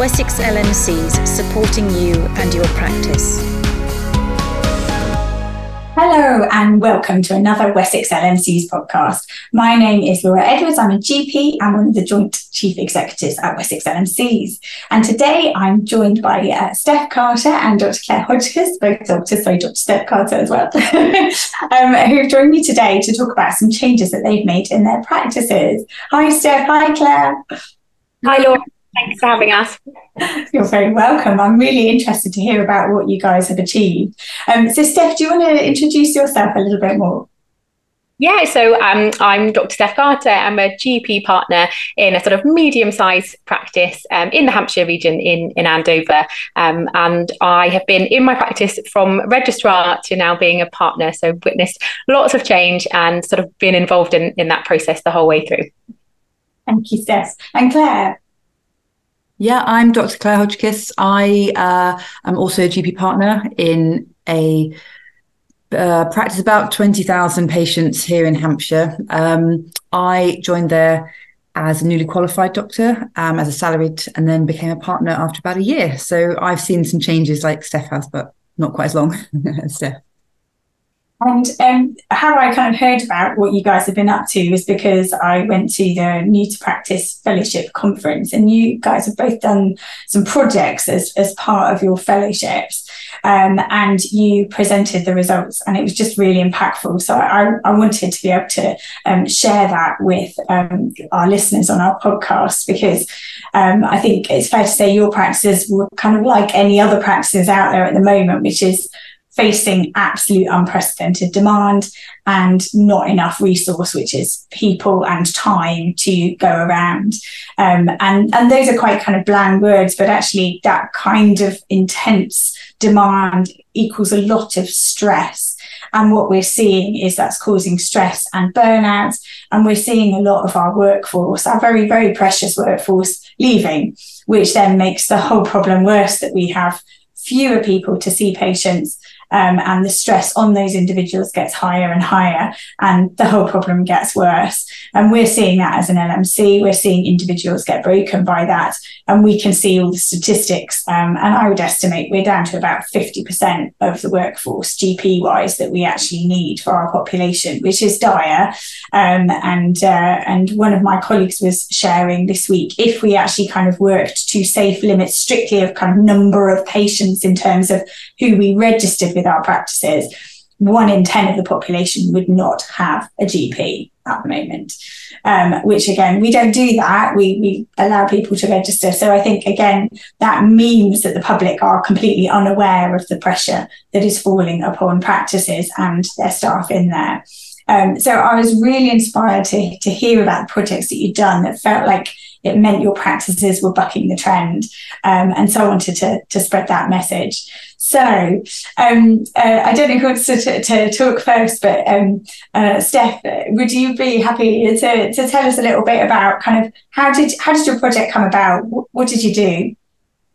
Wessex LMCs supporting you and your practice. Hello and welcome to another Wessex LMCs podcast. My name is Laura Edwards. I'm a GP and one of the joint chief executives at Wessex LMCs. And today I'm joined by uh, Steph Carter and Dr. Claire Hodgekiss, both doctors, sorry, Dr. Steph Carter as well, um, who've joined me today to talk about some changes that they've made in their practices. Hi, Steph. Hi, Claire. Hi, Laura. Thanks for having us. You're very welcome. I'm really interested to hear about what you guys have achieved. Um, so, Steph, do you want to introduce yourself a little bit more? Yeah, so um, I'm Dr. Steph Carter. I'm a GP partner in a sort of medium sized practice um, in the Hampshire region in, in Andover. Um, and I have been in my practice from registrar to now being a partner. So, witnessed lots of change and sort of been involved in, in that process the whole way through. Thank you, Steph. And Claire? Yeah, I'm Dr. Claire Hodgekiss. I uh, am also a GP partner in a uh, practice about 20,000 patients here in Hampshire. Um, I joined there as a newly qualified doctor, um, as a salaried, and then became a partner after about a year. So I've seen some changes like Steph has, but not quite as long as Steph. And um, how I kind of heard about what you guys have been up to was because I went to the New to Practice Fellowship Conference, and you guys have both done some projects as, as part of your fellowships. Um, and you presented the results, and it was just really impactful. So I, I wanted to be able to um, share that with um, our listeners on our podcast because um, I think it's fair to say your practices were kind of like any other practices out there at the moment, which is facing absolute unprecedented demand and not enough resource, which is people and time to go around. Um, and, and those are quite kind of bland words, but actually, that kind of intense demand equals a lot of stress. And what we're seeing is that's causing stress and burnout. And we're seeing a lot of our workforce, our very, very precious workforce, leaving, which then makes the whole problem worse that we have fewer people to see patients um, and the stress on those individuals gets higher and higher, and the whole problem gets worse. And we're seeing that as an LMC. We're seeing individuals get broken by that, and we can see all the statistics. Um, and I would estimate we're down to about 50% of the workforce, GP wise, that we actually need for our population, which is dire. Um, and uh, and one of my colleagues was sharing this week if we actually kind of worked to safe limits strictly of kind of number of patients in terms of who we registered with our practices, one in 10 of the population would not have a GP at the moment. Um, which again, we don't do that. We, we allow people to register. So I think, again, that means that the public are completely unaware of the pressure that is falling upon practices and their staff in there. Um, so I was really inspired to, to hear about the projects that you've done that felt like it meant your practices were bucking the trend. Um, and so I wanted to, to spread that message. So um, uh, I don't know who wants to, to, talk first, but um, uh, Steph, would you be happy to, to tell us a little bit about kind of how did how did your project come about? What did you do?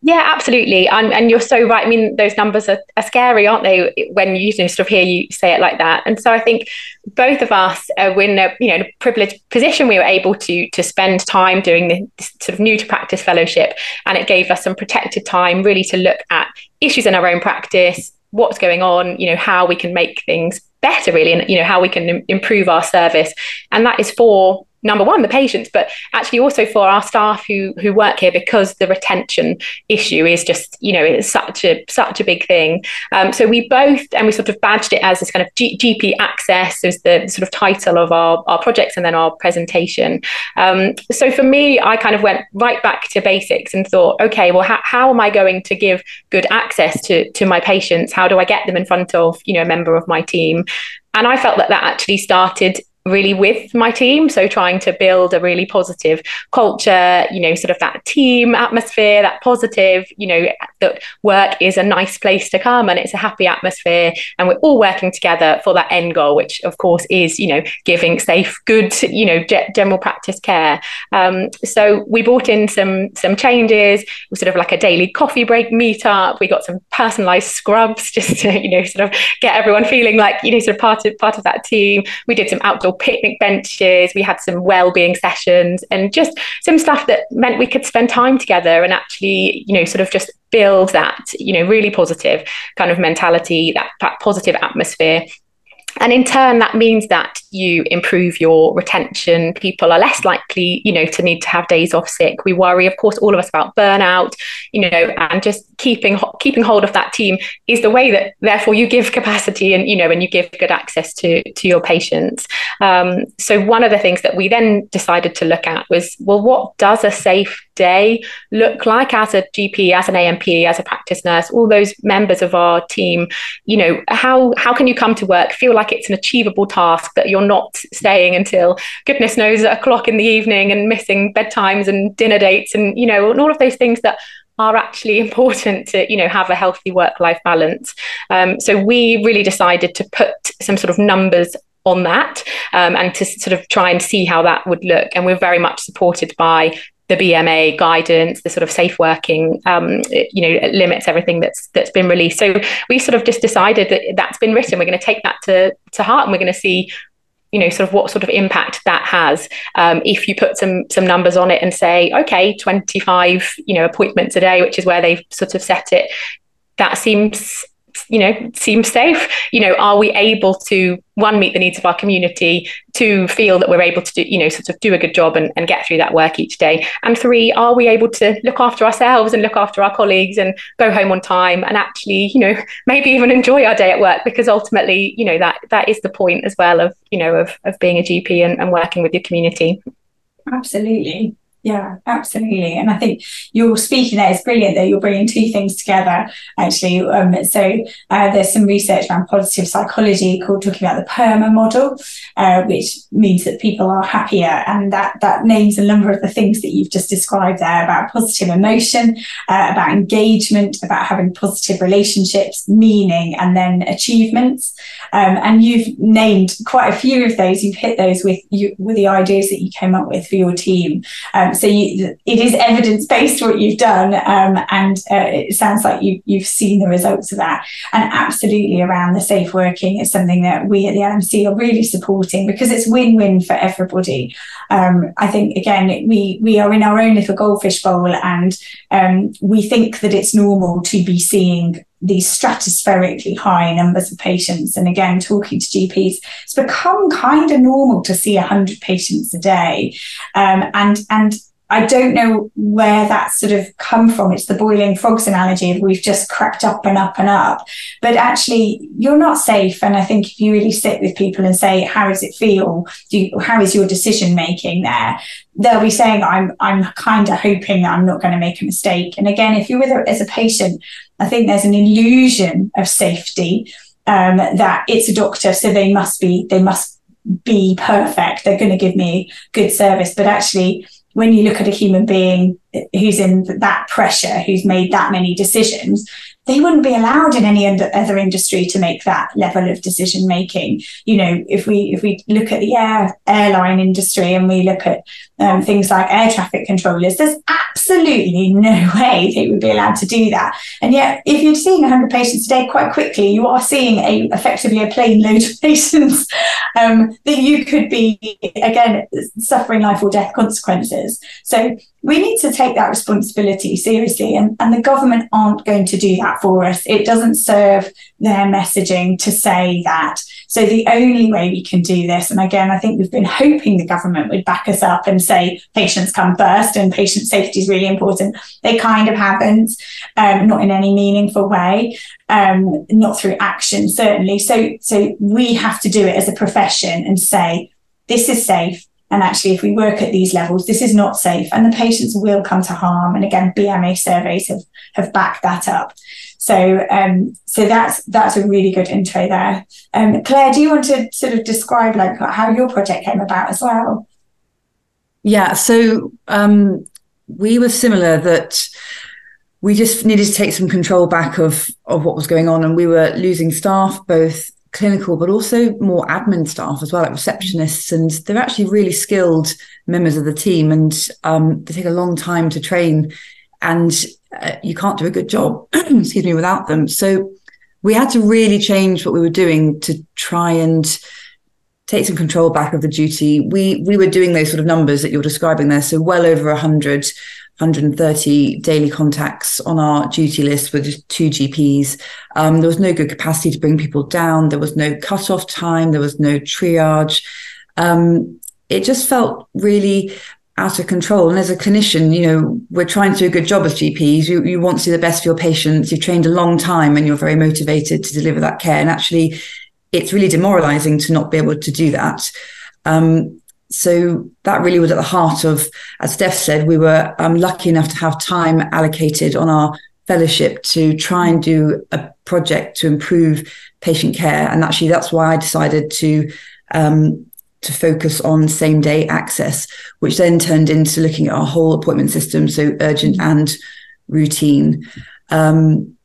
Yeah, absolutely. And, and you're so right. I mean, those numbers are, are scary, aren't they, when you, sort of hear you say it like that. And so I think both of us uh, were in a you know privileged position. We were able to to spend time doing this sort of new to practice fellowship, and it gave us some protected time really to look at issues in our own practice, what's going on, you know, how we can make things better really and you know how we can improve our service and that is for number one the patients but actually also for our staff who who work here because the retention issue is just you know it's such a such a big thing. Um, so we both and we sort of badged it as this kind of G- gp access is the sort of title of our, our projects and then our presentation. Um, so for me i kind of went right back to basics and thought okay well how, how am i going to give good access to to my patients? How do i get them in front of you know a member of my team? And I felt that that actually started really with my team. So trying to build a really positive culture, you know, sort of that team atmosphere, that positive, you know, that work is a nice place to come and it's a happy atmosphere and we're all working together for that end goal which of course is you know giving safe good you know general practice care. Um, so we brought in some some changes sort of like a daily coffee break meetup. We got some personalized scrubs just to you know sort of get everyone feeling like you know sort of part of part of that team. We did some outdoor picnic benches. We had some well-being sessions and just some stuff that meant we could spend time together and actually you know sort of just build that you know really positive kind of mentality that, that positive atmosphere. And in turn that means that you improve your retention. People are less likely you know to need to have days off sick. We worry of course all of us about burnout you know and just keeping keeping hold of that team is the way that therefore you give capacity and you know and you give good access to to your patients. Um, so one of the things that we then decided to look at was well what does a safe day look like as a gp as an ANP as a practice nurse all those members of our team you know how how can you come to work feel like it's an achievable task that you're not staying until goodness knows a clock in the evening and missing bedtimes and dinner dates and you know and all of those things that are actually important to you know have a healthy work life balance. Um, so we really decided to put some sort of numbers on that um, and to sort of try and see how that would look. And we're very much supported by the BMA guidance, the sort of safe working, um, you know, limits everything that's that's been released. So we sort of just decided that that's been written. We're going to take that to to heart, and we're going to see, you know, sort of what sort of impact that has. Um, if you put some some numbers on it and say, okay, twenty five, you know, appointments a day, which is where they've sort of set it, that seems you know seems safe you know are we able to one meet the needs of our community two feel that we're able to do you know sort of do a good job and, and get through that work each day and three are we able to look after ourselves and look after our colleagues and go home on time and actually you know maybe even enjoy our day at work? Because ultimately you know that that is the point as well of you know of, of being a gp and, and working with your community. Absolutely yeah, absolutely. And I think you're speaking there. is brilliant that you're bringing two things together, actually. Um, so uh, there's some research around positive psychology called talking about the PERMA model, uh, which means that people are happier. And that, that names a number of the things that you've just described there about positive emotion, uh, about engagement, about having positive relationships, meaning, and then achievements. Um, and you've named quite a few of those. You've hit those with you, with the ideas that you came up with for your team. Um, so you, it is evidence based what you've done, um, and uh, it sounds like you, you've seen the results of that. And absolutely around the safe working is something that we at the LMC are really supporting because it's win win for everybody. Um, I think again we we are in our own little goldfish bowl, and um, we think that it's normal to be seeing these stratospherically high numbers of patients. And again, talking to GPs, it's become kind of normal to see 100 patients a day. Um, and, and I don't know where that's sort of come from. It's the boiling frogs analogy we've just crept up and up and up. But actually, you're not safe. And I think if you really sit with people and say, how does it feel? You, how is your decision making there? They'll be saying, I'm, I'm kind of hoping that I'm not going to make a mistake. And again, if you're with a, as a patient, I think there's an illusion of safety um, that it's a doctor, so they must be, they must be perfect. They're going to give me good service. But actually, when you look at a human being who's in that pressure, who's made that many decisions, they wouldn't be allowed in any other industry to make that level of decision making. You know, if we if we look at the air airline industry and we look at um, things like air traffic controllers, there's absolutely no way they would be allowed to do that. And yet, if you're seeing 100 patients a day, quite quickly you are seeing a effectively a plane load of patients um, that you could be again suffering life or death consequences. So we need to take that responsibility seriously, and, and the government aren't going to do that for us. It doesn't serve their messaging to say that. So the only way we can do this, and again, I think we've been hoping the government would back us up and say patients come first and patient safety is really important. They kind of haven't, um, not in any meaningful way, um, not through action certainly. So so we have to do it as a profession and say this is safe. And actually, if we work at these levels, this is not safe, and the patients will come to harm. And again, BMA surveys have have backed that up. So, um, so that's that's a really good intro there. Um, Claire, do you want to sort of describe like how your project came about as well? Yeah. So um, we were similar that we just needed to take some control back of of what was going on, and we were losing staff, both clinical but also more admin staff as well, like receptionists, and they're actually really skilled members of the team, and um, they take a long time to train, and uh, you can't do a good job, excuse me, without them. So we had to really change what we were doing to try and take some control back of the duty. We we were doing those sort of numbers that you're describing there, so well over 100 130 daily contacts on our duty list with two GPs. Um, there was no good capacity to bring people down. There was no cut-off time. There was no triage. Um, it just felt really out of control. And as a clinician, you know, we're trying to do a good job as GPs. You, you want to do the best for your patients. You've trained a long time and you're very motivated to deliver that care. And actually, it's really demoralizing to not be able to do that. Um, so that really was at the heart of, as Steph said, we were um, lucky enough to have time allocated on our fellowship to try and do a project to improve patient care. And actually, that's why I decided to um, to focus on same day access, which then turned into looking at our whole appointment system, so urgent and routine. Um,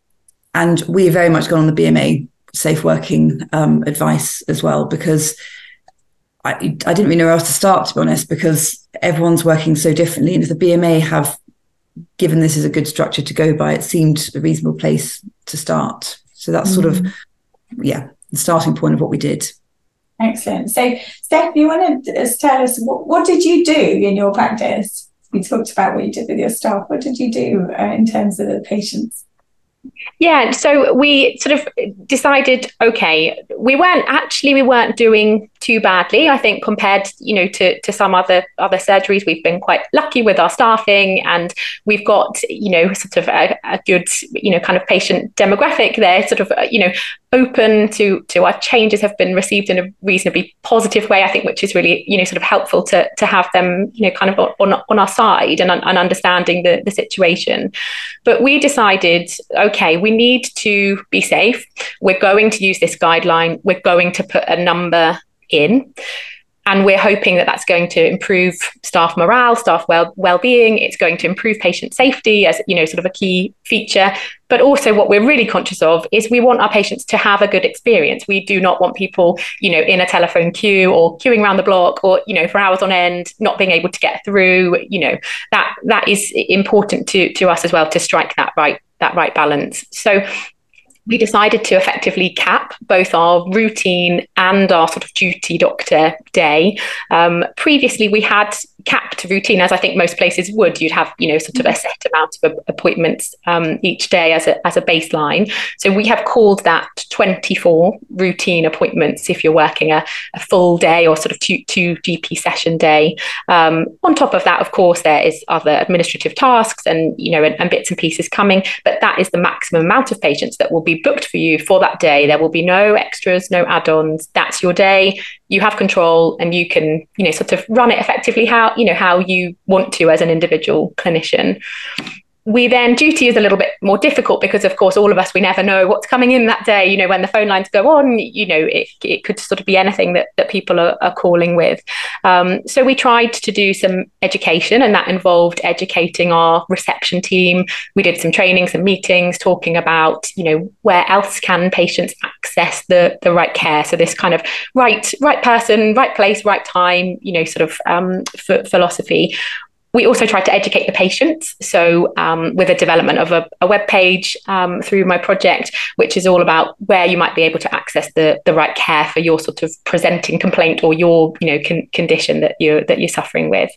and we very much gone on the BMA safe working um, advice as well because I, I didn't really know where else to start, to be honest, because everyone's working so differently. And if the BMA have given this as a good structure to go by, it seemed a reasonable place to start. So that's mm sort of, mm. yeah, the starting point of what we did. Excellent. So, Steph, you want to tell us what, what did you do in your practice? We talked about what you did with your staff. What did you do uh, in terms of the patients? Yeah, so we sort of decided, okay, we weren't actually we weren't doing too badly. I think compared, you know, to to some other other surgeries, we've been quite lucky with our staffing, and we've got, you know, sort of a, a good, you know, kind of patient demographic there, sort of, uh, you know, open to to our changes have been received in a reasonably positive way. I think, which is really, you know, sort of helpful to to have them, you know, kind of on on our side and, and understanding the the situation. But we decided, okay, we need to be safe. We're going to use this guideline. We're going to put a number in. And we're hoping that that's going to improve staff morale staff well well-being. It's going to improve patient safety as you know sort of a key feature. But also what we're really conscious of is we want our patients to have a good experience. We do not want people you know in a telephone queue or queuing around the block or you know for hours on end not being able to get through you know. That that is important to to us as well to strike that right that right balance. So we decided to effectively cap both our routine and our sort of duty doctor day. Um, previously, we had capped routine, as I think most places would. You'd have, you know, sort of a set amount of appointments um, each day as a, as a baseline. So we have called that 24 routine appointments if you're working a, a full day or sort of two, two GP session day. Um, on top of that, of course, there is other administrative tasks and, you know, and, and bits and pieces coming, but that is the maximum amount of patients that will be booked for you for that day. There will be no extras, no add-ons. That's your day. You have control and you can, you know, sort of run it effectively how, you know, how you want to as an individual clinician we then duty is a little bit more difficult because of course all of us we never know what's coming in that day. You know when the phone lines go on you know it, it could sort of be anything that, that people are, are calling with. Um, so we tried to do some education and that involved educating our reception team. We did some training some meetings talking about you know where else can patients access the the right care. So this kind of right right person right place right time you know sort of um, philosophy we also tried to educate the patients. So, um, with the development of a, a web page um, through my project, which is all about where you might be able to access the, the right care for your sort of presenting complaint or your you know con- condition that you're that you're suffering with.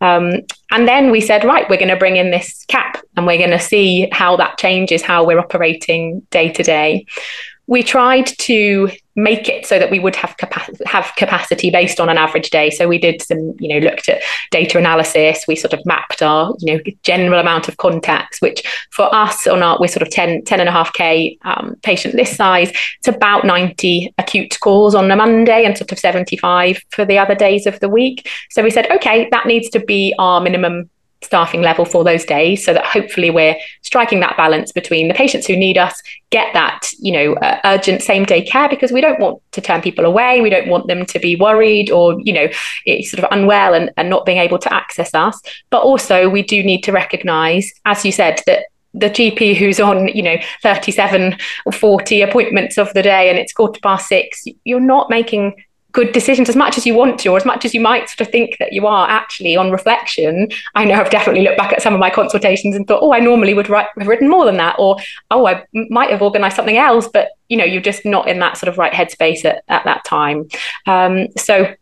Um, and then we said, right, we're going to bring in this cap, and we're going to see how that changes how we're operating day to day we tried to make it so that we would have capacity have capacity based on an average day. So we did some you know looked at data analysis. We sort of mapped our you know general amount of contacts which for us on our we're sort of 10 10 and a half k um, patient list size. It's about 90 acute calls on a monday and sort of 75 for the other days of the week. So we said okay that needs to be our minimum staffing level for those days so that hopefully we're striking that balance between the patients who need us get that you know uh, urgent same day care because we don't want to turn people away. We don't want them to be worried or you know sort of unwell and, and not being able to access us. But also we do need to recognize as you said that the GP who's on, you know, 37 or 40 appointments of the day and it's quarter past six, you're not making good decisions as much as you want to, or as much as you might sort of think that you are actually on reflection. I know I've definitely looked back at some of my consultations and thought, oh, I normally would write, have written more than that, or oh, I might have organized something else, but you know, you're just not in that sort of right headspace at, at that time. Um, so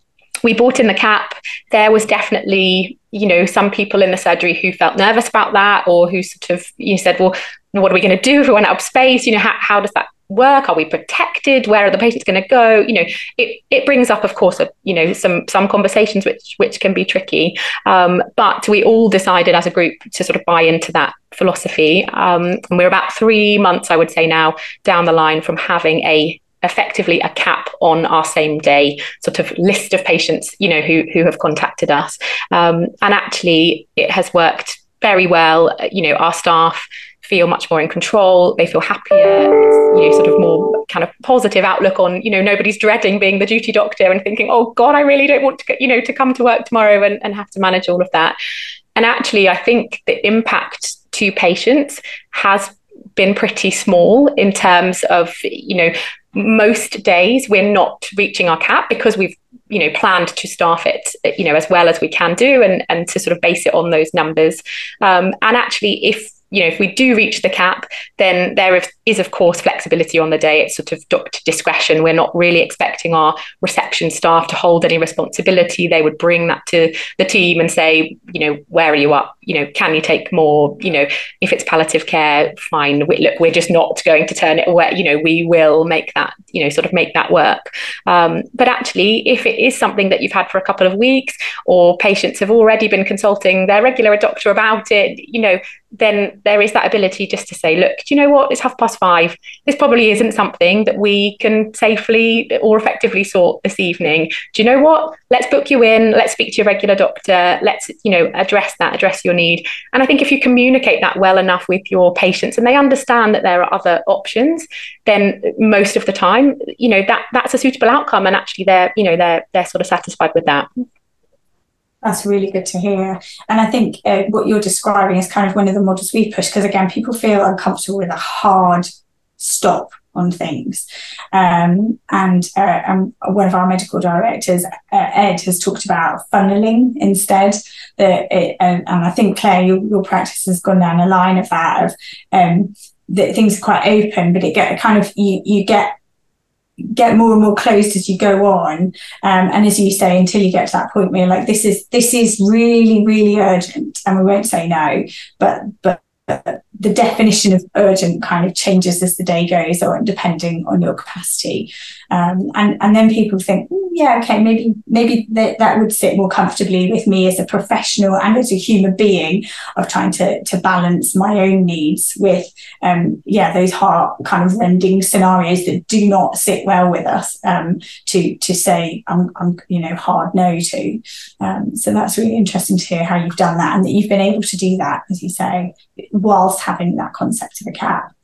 we bought in the cap. There was definitely, you know, some people in the surgery who felt nervous about that, or who sort of you know, said, well, what are we going to do if we run out of space? You know, how, how does that work? Are we protected? Where are the patients going to go? You know, it, it brings up, of course, a, you know, some some conversations which which can be tricky. Um, but we all decided as a group to sort of buy into that philosophy. Um, and we're about three months, I would say now, down the line from having a effectively a cap on our same day sort of list of patients, you know, who who have contacted us. Um, and actually, it has worked very well. You know, our staff feel much more in control. They feel happier. It's, you know, sort of more kind of positive outlook on, you know, nobody's dreading being the duty doctor and thinking, oh God, I really don't want to, get, you know, to come to work tomorrow and, and have to manage all of that. And actually, I think the impact to patients has been pretty small in terms of, you know, most days we're not reaching our cap because we've you know planned to staff it you know as well as we can do and and to sort of base it on those numbers um, and actually if you know, if we do reach the cap, then there is, of course, flexibility on the day. It's sort of doctor discretion. We're not really expecting our reception staff to hold any responsibility. They would bring that to the team and say, you know, where are you up? You know, can you take more? You know, if it's palliative care, fine. We, look, we're just not going to turn it away. You know, we will make that, you know, sort of make that work. Um, but actually, if it is something that you've had for a couple of weeks or patients have already been consulting their regular doctor about it, you know, then there is that ability just to say, look, do you know what? It's half past five. This probably isn't something that we can safely or effectively sort this evening. Do you know what? Let's book you in. Let's speak to your regular doctor. Let's, you know, address that, address your need. And I think if you communicate that well enough with your patients and they understand that there are other options, then most of the time, you know, that that's a suitable outcome. And actually they're, you know, they're they're sort of satisfied with that. That's really good to hear. And I think uh, what you're describing is kind of one of the models we push because, again, people feel uncomfortable with a hard stop on things. Um, and, uh, and one of our medical directors, uh, Ed, has talked about funneling instead. That it, and, and, I think, Claire, your, your, practice has gone down a line of that, of um, that things are quite open, but it get kind of, you, you get get more and more closed as you go on um, and as you say until you get to that point where you're like this is this is really really urgent and we won't say no but but the definition of urgent kind of changes as the day goes on, depending on your capacity. Um, and and then people think, mm, yeah, okay, maybe maybe that, that would sit more comfortably with me as a professional and as a human being of trying to to balance my own needs with, um, yeah, those heart kind of rending scenarios that do not sit well with us. Um, to to say, I'm, I'm you know hard no to. Um, so that's really interesting to hear how you've done that and that you've been able to do that, as you say, whilst having that concept of a cap.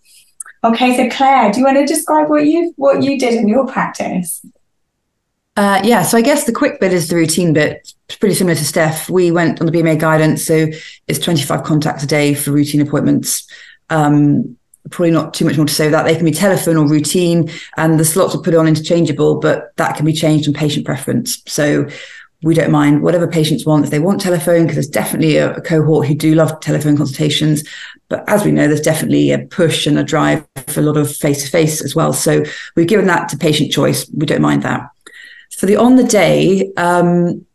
Okay, so Claire, do you want to describe what you what you did in your practice? Uh, yeah, so I guess the quick bit is the routine bit. It's pretty similar to Steph. We went on the BMA guidance, so it's 25 contacts a day for routine appointments. Um, probably not too much more to say that. They can be telephone or routine, and the slots are put on interchangeable, but that can be changed on patient preference. So we don't mind whatever patients want. If they want telephone, because there's definitely a, a, cohort who do love telephone consultations. But as we know, there's definitely a push and a drive for a lot of face to face as well. So we've given that to patient choice. We don't mind that. For the on the day, um,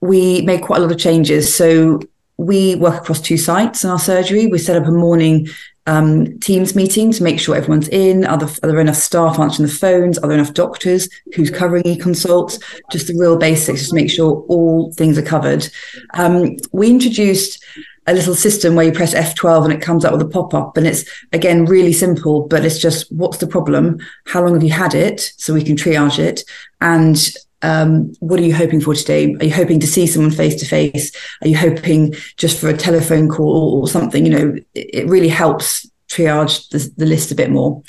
we made quite a lot of changes. So we work across two sites in our surgery. We set up a morning um, Teams meeting to make sure everyone's in. Are there, are there enough staff answering the phones? Are there enough doctors? Who's covering e-consults? Just the real basics, just to make sure all things are covered. Um, we introduced a little system where you press F12 and it comes up with a pop up. And it's again really simple, but it's just what's the problem? How long have you had it? So we can triage it. And um, what are you hoping for today? Are you hoping to see someone face to face? Are you hoping just for a telephone call or something? You know, it, really helps triage the, the, list a bit more.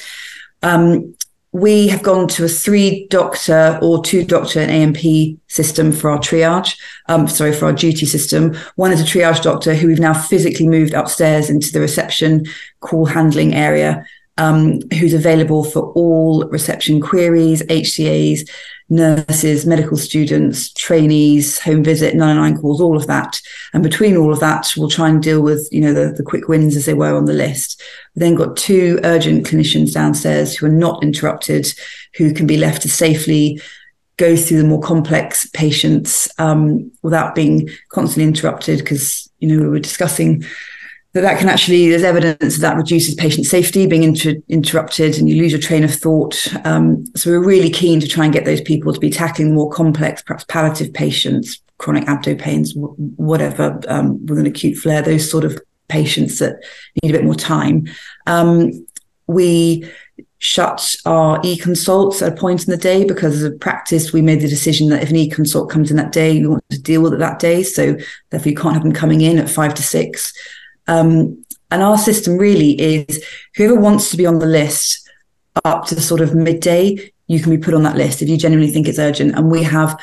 Um, we have gone to a three doctor or two doctor A&P system for our triage. Um, sorry, for our duty system. One is a triage doctor who we've now physically moved upstairs into the reception call handling area, um, who's available for all reception queries, HCAs, nurses, medical students, trainees, home visit, 99 calls, all of that. And between all of that, we'll try and deal with, you know, the, the quick wins as they were on the list. We then got two urgent clinicians downstairs who are not interrupted, who can be left to safely go through the more complex patients um, without being constantly interrupted because, you know, we were discussing that that can actually there's evidence that, that reduces patient safety being inter- interrupted and you lose your train of thought. Um, so we're really keen to try and get those people to be tackling more complex perhaps palliative patients chronic abdo pains whatever um, with an acute flare those sort of patients that need a bit more time. Um, we shut our e-consults at a point in the day because as a practice we made the decision that if an e-consult comes in that day we want to deal with it that day. So therefore you can't have them coming in at five to six um, and our system really is whoever wants to be on the list up to sort of midday, you can be put on that list if you genuinely think it's urgent. And we have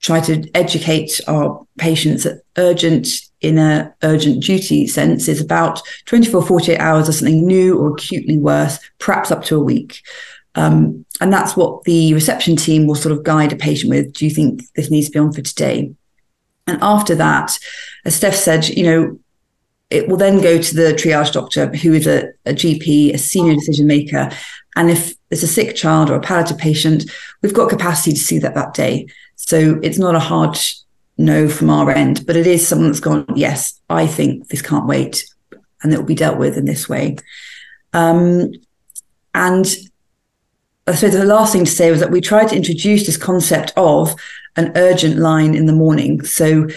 tried to educate our patients that urgent in a urgent duty sense is about 24, 48 hours or something new or acutely worse, perhaps up to a week. Um, and that's what the reception team will sort of guide a patient with. Do you think this needs to be on for today? And after that, as Steph said, you know, it will then go to the triage doctor, who is a, a GP, a senior decision maker. And if it's a sick child or a palliative patient, we've got capacity to see that that day. So it's not a hard no from our end, but it is someone that's gone, yes, I think this can't wait. And it will be dealt with in this way. Um, and I suppose the last thing to say was that we tried to introduce this concept of an urgent line in the morning. So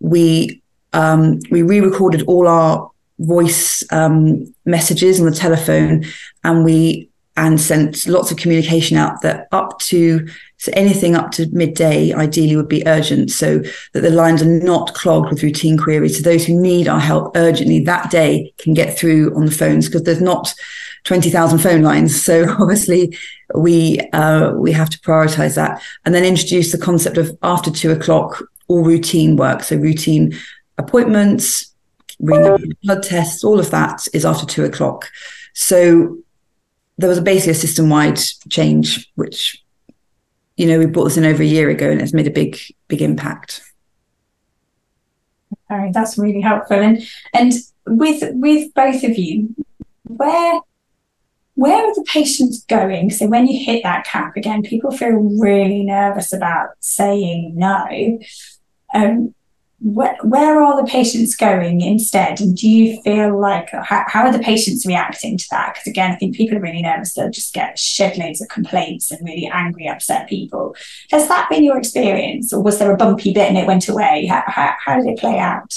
we um, we re-recorded all our voice um, messages on the telephone, and we and sent lots of communication out that up to so anything up to midday ideally would be urgent so that the lines are not clogged with routine queries. So those who need our help urgently that day can get through on the phones because there's not 20,000 phone lines. So obviously we uh, we have to prioritize that. And then introduce the concept of after two o'clock all routine work so routine appointments, blood tests, all of that is after two o'clock. So there was basically a system wide change, which, you know, we brought this in over a year ago and it's made a big, big impact. All right, that's really helpful. And and with with both of you, where where are the patients going? So when you hit that cap again, people feel really nervous about saying no. Um, where, where are the patients going instead? And do you feel like how, how are the patients reacting to that? Because again, I think people are really nervous. They'll just get shed loads of complaints and really angry, upset people. Has that been your experience, or was there a bumpy bit and it went away? How, how, how did it play out?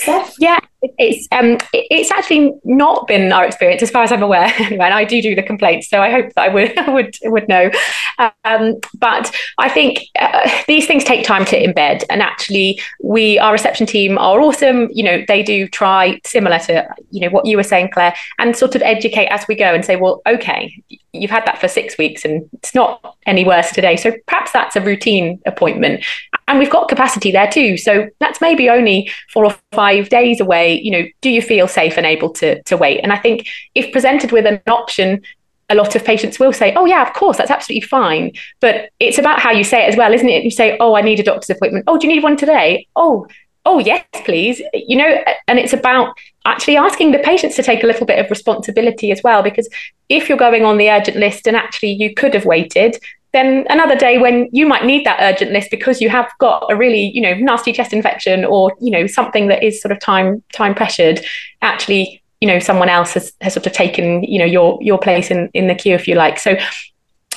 Steph? Yeah, it's um, it's actually not been our experience as far as I'm aware. and I do do the complaints, so I hope that I would would would know. Um, but I think uh, these things take time to embed, and actually, we our reception team are awesome. You know, they do try similar to you know what you were saying, Claire, and sort of educate as we go and say, well, okay, you've had that for six weeks, and it's not any worse today. So perhaps that's a routine appointment, and we've got capacity there too. So that's maybe only four or five days away you know, do you feel safe and able to to wait? And I think if presented with an option, a lot of patients will say, "Oh yeah, of course, that's absolutely fine." But it's about how you say it as well, isn't it? You say, "Oh, I need a doctor's appointment." "Oh, do you need one today?" "Oh, oh yes, please." You know, and it's about actually asking the patients to take a little bit of responsibility as well because if you're going on the urgent list and actually you could have waited then another day when you might need that urgent list because you have got a really you know nasty chest infection or you know something that is sort of time time pressured. Actually you know someone else has, has sort of taken you know your your place in in the queue if you like. So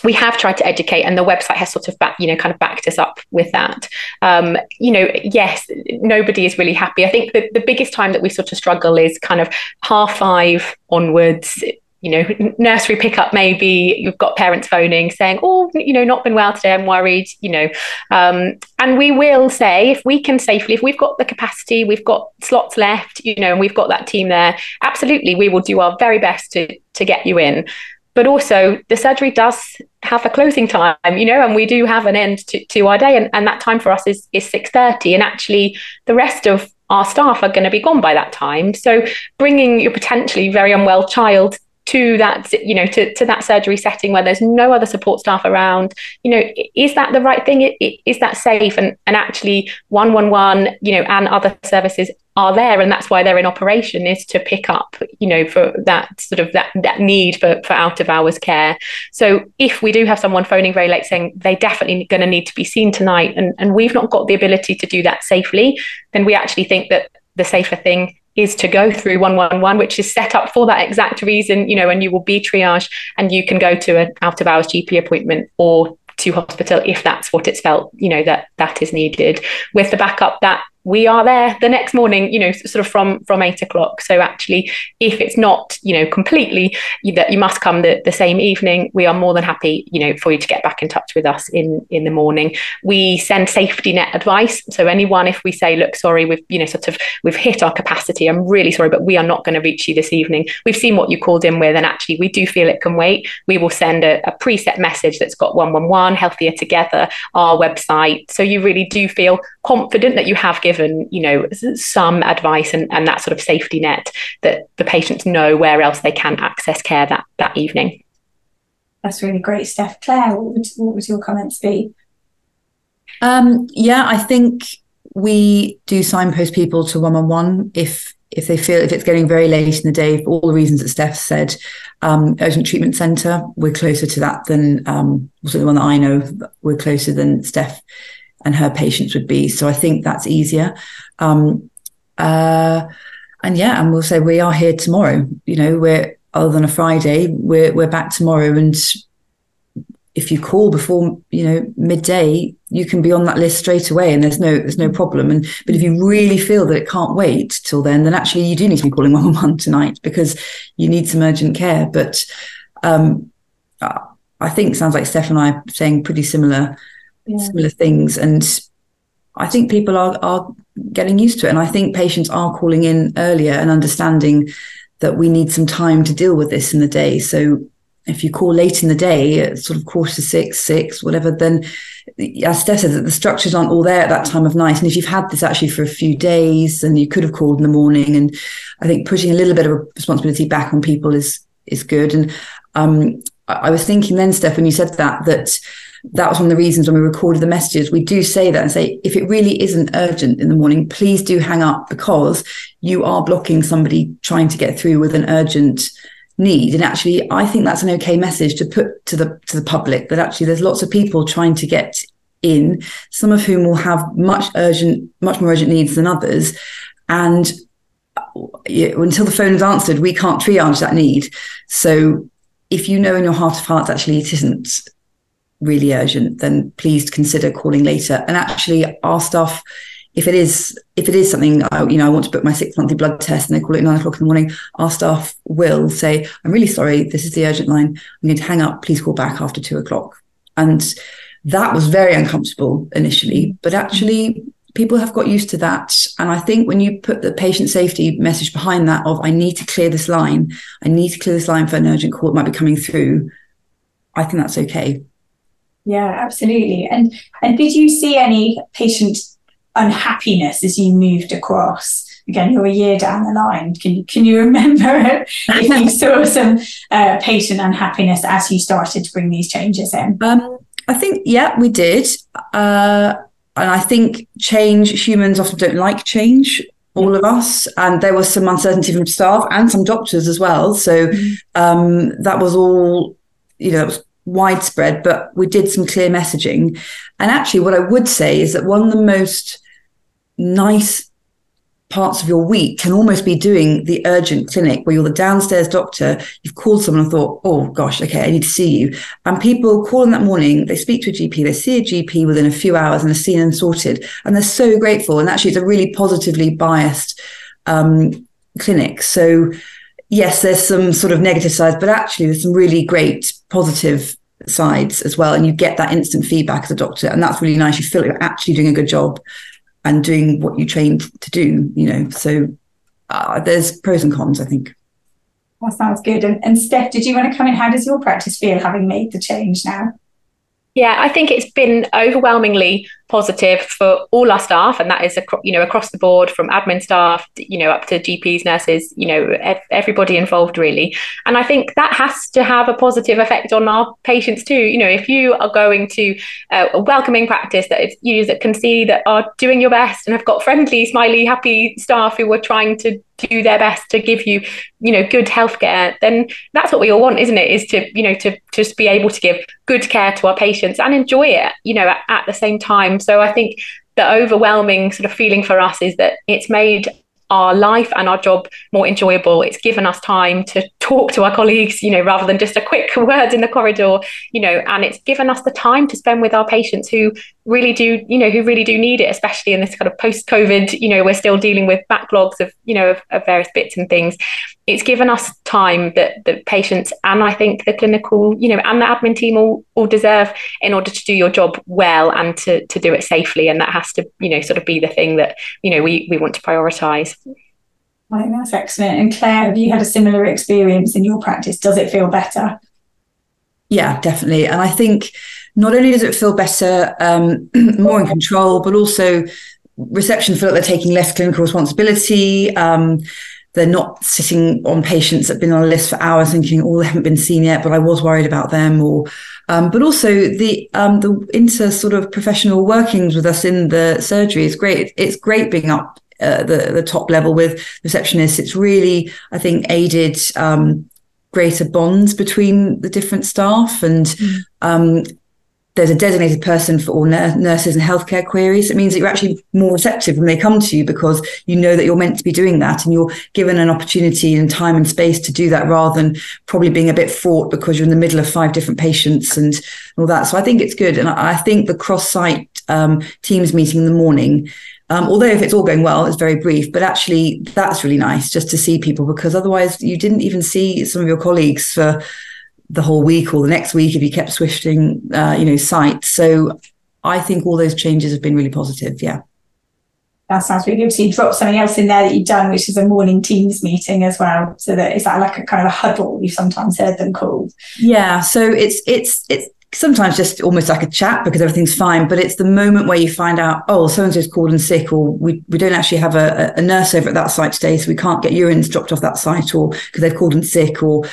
we have tried to educate and the website has sort of back, you know kind of backed us up with that. Um, you know yes nobody is really happy. I think the, the biggest time that we sort of struggle is kind of half five onwards you know, nursery pickup, maybe you've got parents phoning saying, oh, you know, not been well today, I'm worried, you know. Um, and we will say, if we can safely, if we've got the capacity, we've got slots left, you know, and we've got that team there, absolutely, we will do our very best to, to get you in. but also the surgery does have a closing time you know and we do have an end to, to our day and, and that time for us is is 6.30 and actually the rest of our staff are going to be gone by that time so bringing your potentially very unwell child to that you know to, to that surgery setting where there's no other support staff around you know is that the right thing? Is that safe? And and actually 111 you know and other services are there and that's why they're in operation is to pick up you know for that sort of that that need for, for out of hours care. So if we do have someone phoning very late saying they're definitely going to need to be seen tonight and, and we've not got the ability to do that safely then we actually think that the safer thing is to go through 111 which is set up for that exact reason you know and you will be triaged and you can go to an out of hours gp appointment or to hospital if that's what it's felt you know that that is needed. With the backup that we are there the next morning you know sort of from from eight o'clock. So actually if it's not you know completely that you must come the, the same evening we are more than happy you know for you to get back in touch with us in in the morning. We send safety net advice. So anyone if we say look sorry we've you know sort of we've hit our capacity i'm really sorry but we are not going to reach you this evening we've seen what you called in with and actually we do feel it can wait. We will send a, a preset message that's got 111 healthier together our website. So you really do feel confident that you have given given you know some advice and, and that sort of safety net that the patients know where else they can access care that that evening. That's really great steph. Claire what would, what would your comments be? Um, yeah i think we do signpost people to one-on-one if if they feel if it's getting very late in the day for all the reasons that Steph said, um, urgent treatment centre, we're closer to that than um, also the one that I know. We're closer than Steph and her patients would be. So I think that's easier. Um, uh, and yeah, and we'll say we are here tomorrow. You know, we're other than a Friday, we're we're back tomorrow. And if you call before you know midday, you can be on that list straight away, and there's no there's no problem. And but if you really feel that it can't wait till then, then actually you do need to be calling one one one tonight because you need some urgent care. But um, I think sounds like Steph and I are saying pretty similar yeah. similar things. And I think people are are getting used to it. And I think patients are calling in earlier and understanding that we need some time to deal with this in the day. So if you call late in the day, sort of quarter to six, six, whatever, then as Steph said, that the structures aren't all there at that time of night. And if you've had this actually for a few days and you could have called in the morning, and I think putting a little bit of responsibility back on people is is good. And um, I was thinking then, Steph, when you said that, that that was one of the reasons when we recorded the messages, we do say that and say, if it really isn't urgent in the morning, please do hang up because you are blocking somebody trying to get through with an urgent need. And actually, I think that's an okay message to put to the to the public that actually there's lots of people trying to get in, some of whom will have much urgent, much more urgent needs than others. And uh, until the phone is answered, we can't triage that need. So if you know in your heart of hearts actually it isn't really urgent, then please consider calling later. And actually, our staff, if it is if it is something I, you know, I want to book my six monthly blood test, and they call it nine o'clock in the morning, our staff will say, "I'm really sorry, this is the urgent line. I'm going to hang up. Please call back after two o'clock." And that was very uncomfortable initially, but actually people have got used to that. And I think when you put the patient safety message behind that of I need to clear this line, I need to clear this line for an urgent call that might be coming through, I think that's okay. Yeah, absolutely. And and did you see any patient unhappiness as you moved across? Again, you're a year down the line. Can can you remember if you saw some uh, patient unhappiness as you started to bring these changes in? Um, I think yeah, we did. Uh, and I think change. Humans often don't like change. All of us, and there was some uncertainty from staff and some doctors as well. So mm-hmm. um, that was all. You know, that was widespread, but we did some clear messaging. And actually, what I would say is that one of the most nice parts of your week can almost be doing the urgent clinic where you're the downstairs doctor, you've called someone and thought, oh gosh, okay, I need to see you. And people call in that morning, they speak to a GP, they see a GP within a few hours and are seen and sorted. And they're so grateful. And actually, it's a really positively biased um, clinic. So, yes, there's some sort of negative sides, but actually, there's some really great positive sides as well. And you get that instant feedback as a doctor. And that's really nice. You feel like you're actually doing a good job and doing what you trained to do, you know. So uh, there's pros and cons, I think. That sounds good. And, and Steph, did you want to come in? How does your practice feel having made the change now? Yeah, I think it's been overwhelmingly positive for all our staff, and that is you know across the board from admin staff, you know up to GPs, nurses, you know everybody involved really. And I think that has to have a positive effect on our patients too. You know, if you are going to uh, a welcoming practice that is you that can see that are doing your best and have got friendly, smiley, happy staff who are trying to do their best to give you you know good healthcare then that's what we all want isn't it is to you know to just be able to give good care to our patients and enjoy it you know at, at the same time so i think the overwhelming sort of feeling for us is that it's made our life and our job more enjoyable. It's given us time to talk to our colleagues, you know, rather than just a quick word in the corridor, you know, and it's given us the time to spend with our patients who really do, you know, who really do need it, especially in this kind of post-COVID, you know, we're still dealing with backlogs of, you know, of, of various bits and things. It's given us time that the patients and I think the clinical, you know, and the admin team all, all deserve in order to do your job well and to, to do it safely. And that has to, you know, sort of be the thing that, you know, we, we want to prioritize. I think that's excellent. And Claire, have you had a similar experience in your practice? Does it feel better? Yeah, definitely. And I think not only does it feel better, um, more in control, but also reception feel like they're taking less clinical responsibility. Um, they're not sitting on patients that have been on a list for hours thinking, oh, they haven't been seen yet, but I was worried about them. Or, um, but also the um, the inter sort of professional workings with us in the surgery is great. It's great being up uh, the the top level with receptionists. It's really, I think, aided um, greater bonds between the different staff and. Mm. There's a designated person for all nurses and healthcare queries. It means that you're actually more receptive when they come to you because you know that you're meant to be doing that and you're given an opportunity and time and space to do that rather than probably being a bit fraught because you're in the middle of five different patients and all that. So I think it's good. And I think the cross site um, teams meeting in the morning um, although if it's all going well, it's very brief, but actually that's really nice just to see people because otherwise you didn't even see some of your colleagues for the whole week or the next week if you kept swifting, uh, you know, sites. So I think all those changes have been really positive. Yeah. That sounds really good. So you dropped something else in there that you've done, which is a morning teams meeting as well. So that is that like a kind of a huddle you've sometimes heard them called? Yeah. So it's it's it's sometimes just almost like a chat because everything's fine. But it's the moment where you find out, oh, so and so's called in sick, or we, we don't actually have a, a nurse over at that site today, so we can't get urines dropped off that site, or because they've called in sick, or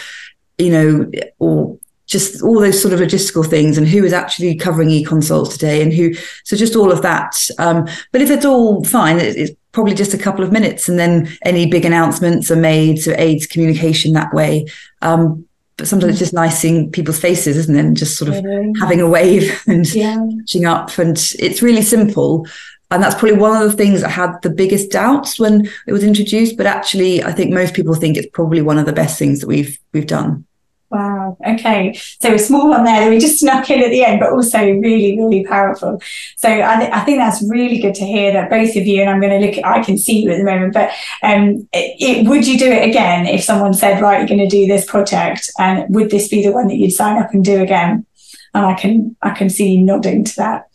you know, or just all those sort of logistical things and who is actually covering e-consults today and who so just all of that um, but if it's all fine it's probably just a couple of minutes and then any big announcements are made so aids communication that way um, but sometimes it's just nice seeing people's faces, isn't it? And just sort of having a wave and yeah. catching up. And it's really simple. And that's probably one of the things that had the biggest doubts when it was introduced. But actually, I think most people think it's probably one of the best things that we've we've done. Wow. Okay. So a small one there that we just snuck in at the end, but also really, really powerful. So I, th- I think that's really good to hear that both of you, and I'm going to look at, I can see you at the moment, but um, it, it, would you do it again if someone said, right, you're going to do this project and would this be the one that you'd sign up and do again? And I can, I can see you nodding to that.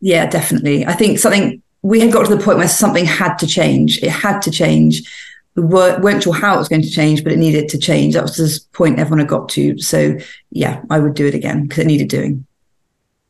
Yeah, definitely. I think something, we had got to the point where something had to change. It had to change weren't sure how it was going to change, but it needed to change. That was the point everyone had got to. So yeah, I would do it again because it needed doing.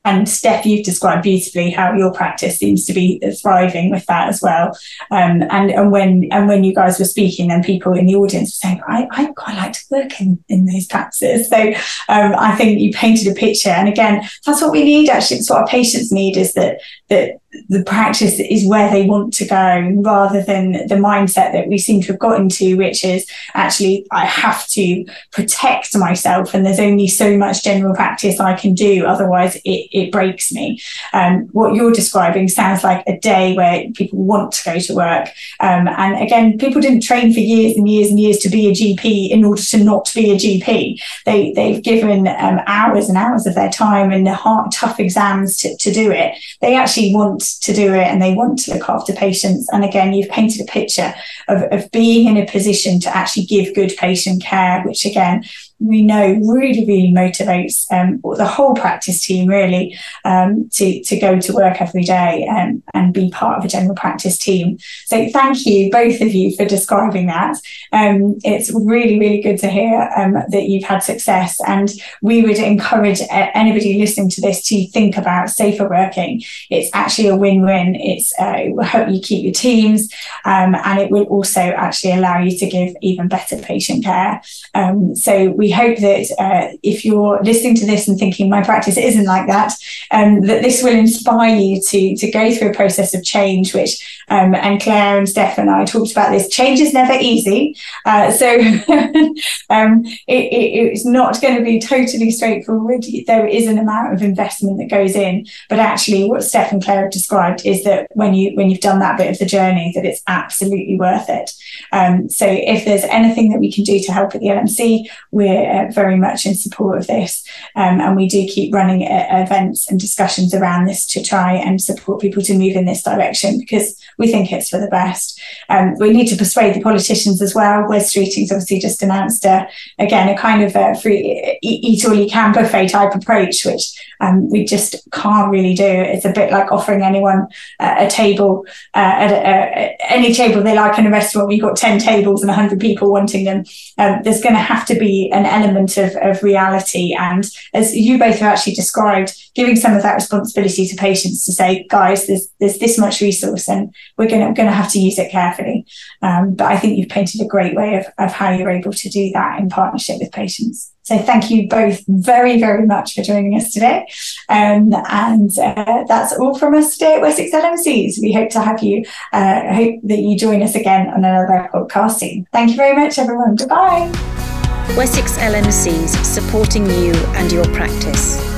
And Steph, you've described beautifully how your practice seems to be thriving with that as well. Um, and and when and when you guys were speaking, and people in the audience were saying, "I I quite like to work in in those practices." So um, I think you painted a picture. And again, that's what we need. Actually, it's what our patients need is that that the practice is where they want to go rather than the mindset that we seem to have got into, which is actually I have to protect myself and there's only so much general practice I can do, otherwise it, it breaks me. Um, what you're describing sounds like a day where people want to go to work. Um, and again, people didn't train for years and years and years to be a GP in order to not be a GP. They, they've given um, hours and hours of their time and the hard, tough exams to, to do it. They actually want to do it and they want to look after patients. And again, you've painted a picture of, of being in a position to actually give good patient care, which again, we know really, really motivates um, the whole practice team really um, to, to go to work every day and, and be part of a general practice team. So thank you, both of you, for describing that. Um, it's really, really good to hear um, that you've had success. And we would encourage anybody listening to this to think about safer working. It's actually a win-win. It's uh, it will help you keep your teams um, and it will also actually allow you to give even better patient care. Um, so we hope that uh, if you're listening to this and thinking my practice isn't like that, um, that this will inspire you to, to go through a process of change, which, um, and Claire and Steph and I talked about this, change is never easy. Uh, so um, it, it, it's not going to be totally straightforward. There is an amount of investment that goes in, but actually what Steph and Claire have described is that when you, when you've done that bit of the journey, that it's absolutely worth it. Um, so if there's anything that we can do to help at the LMC, we're uh, very much in support of this. Um, and we do keep running uh, events and discussions around this to try and support people to move in this direction because we think it's for the best. Um, we need to persuade the politicians as well. Wes Streeting's obviously just announced, a, again, a kind of a free eat all you can buffet type approach, which um, we just can't really do. It's a bit like offering anyone uh, a table uh, at, a, any table they like in a restaurant. We've got 10 tables and 100 people wanting them. Um, there's going to have to be an element of, of reality. And as you both have actually described, giving some of that responsibility to patients to say, guys, there's, there's this much resource and we're going to, have to use it carefully. Um, but I think you've painted a great way of, of how you're able to do that in partnership with patients. So thank you both very, very much for joining us today. Um, and uh, that's all from us today at Wessex LMCs. We hope to have you, uh, hope that you join us again on another podcast soon. Thank you very much, everyone. Goodbye. Wessex LMCs supporting you and your practice.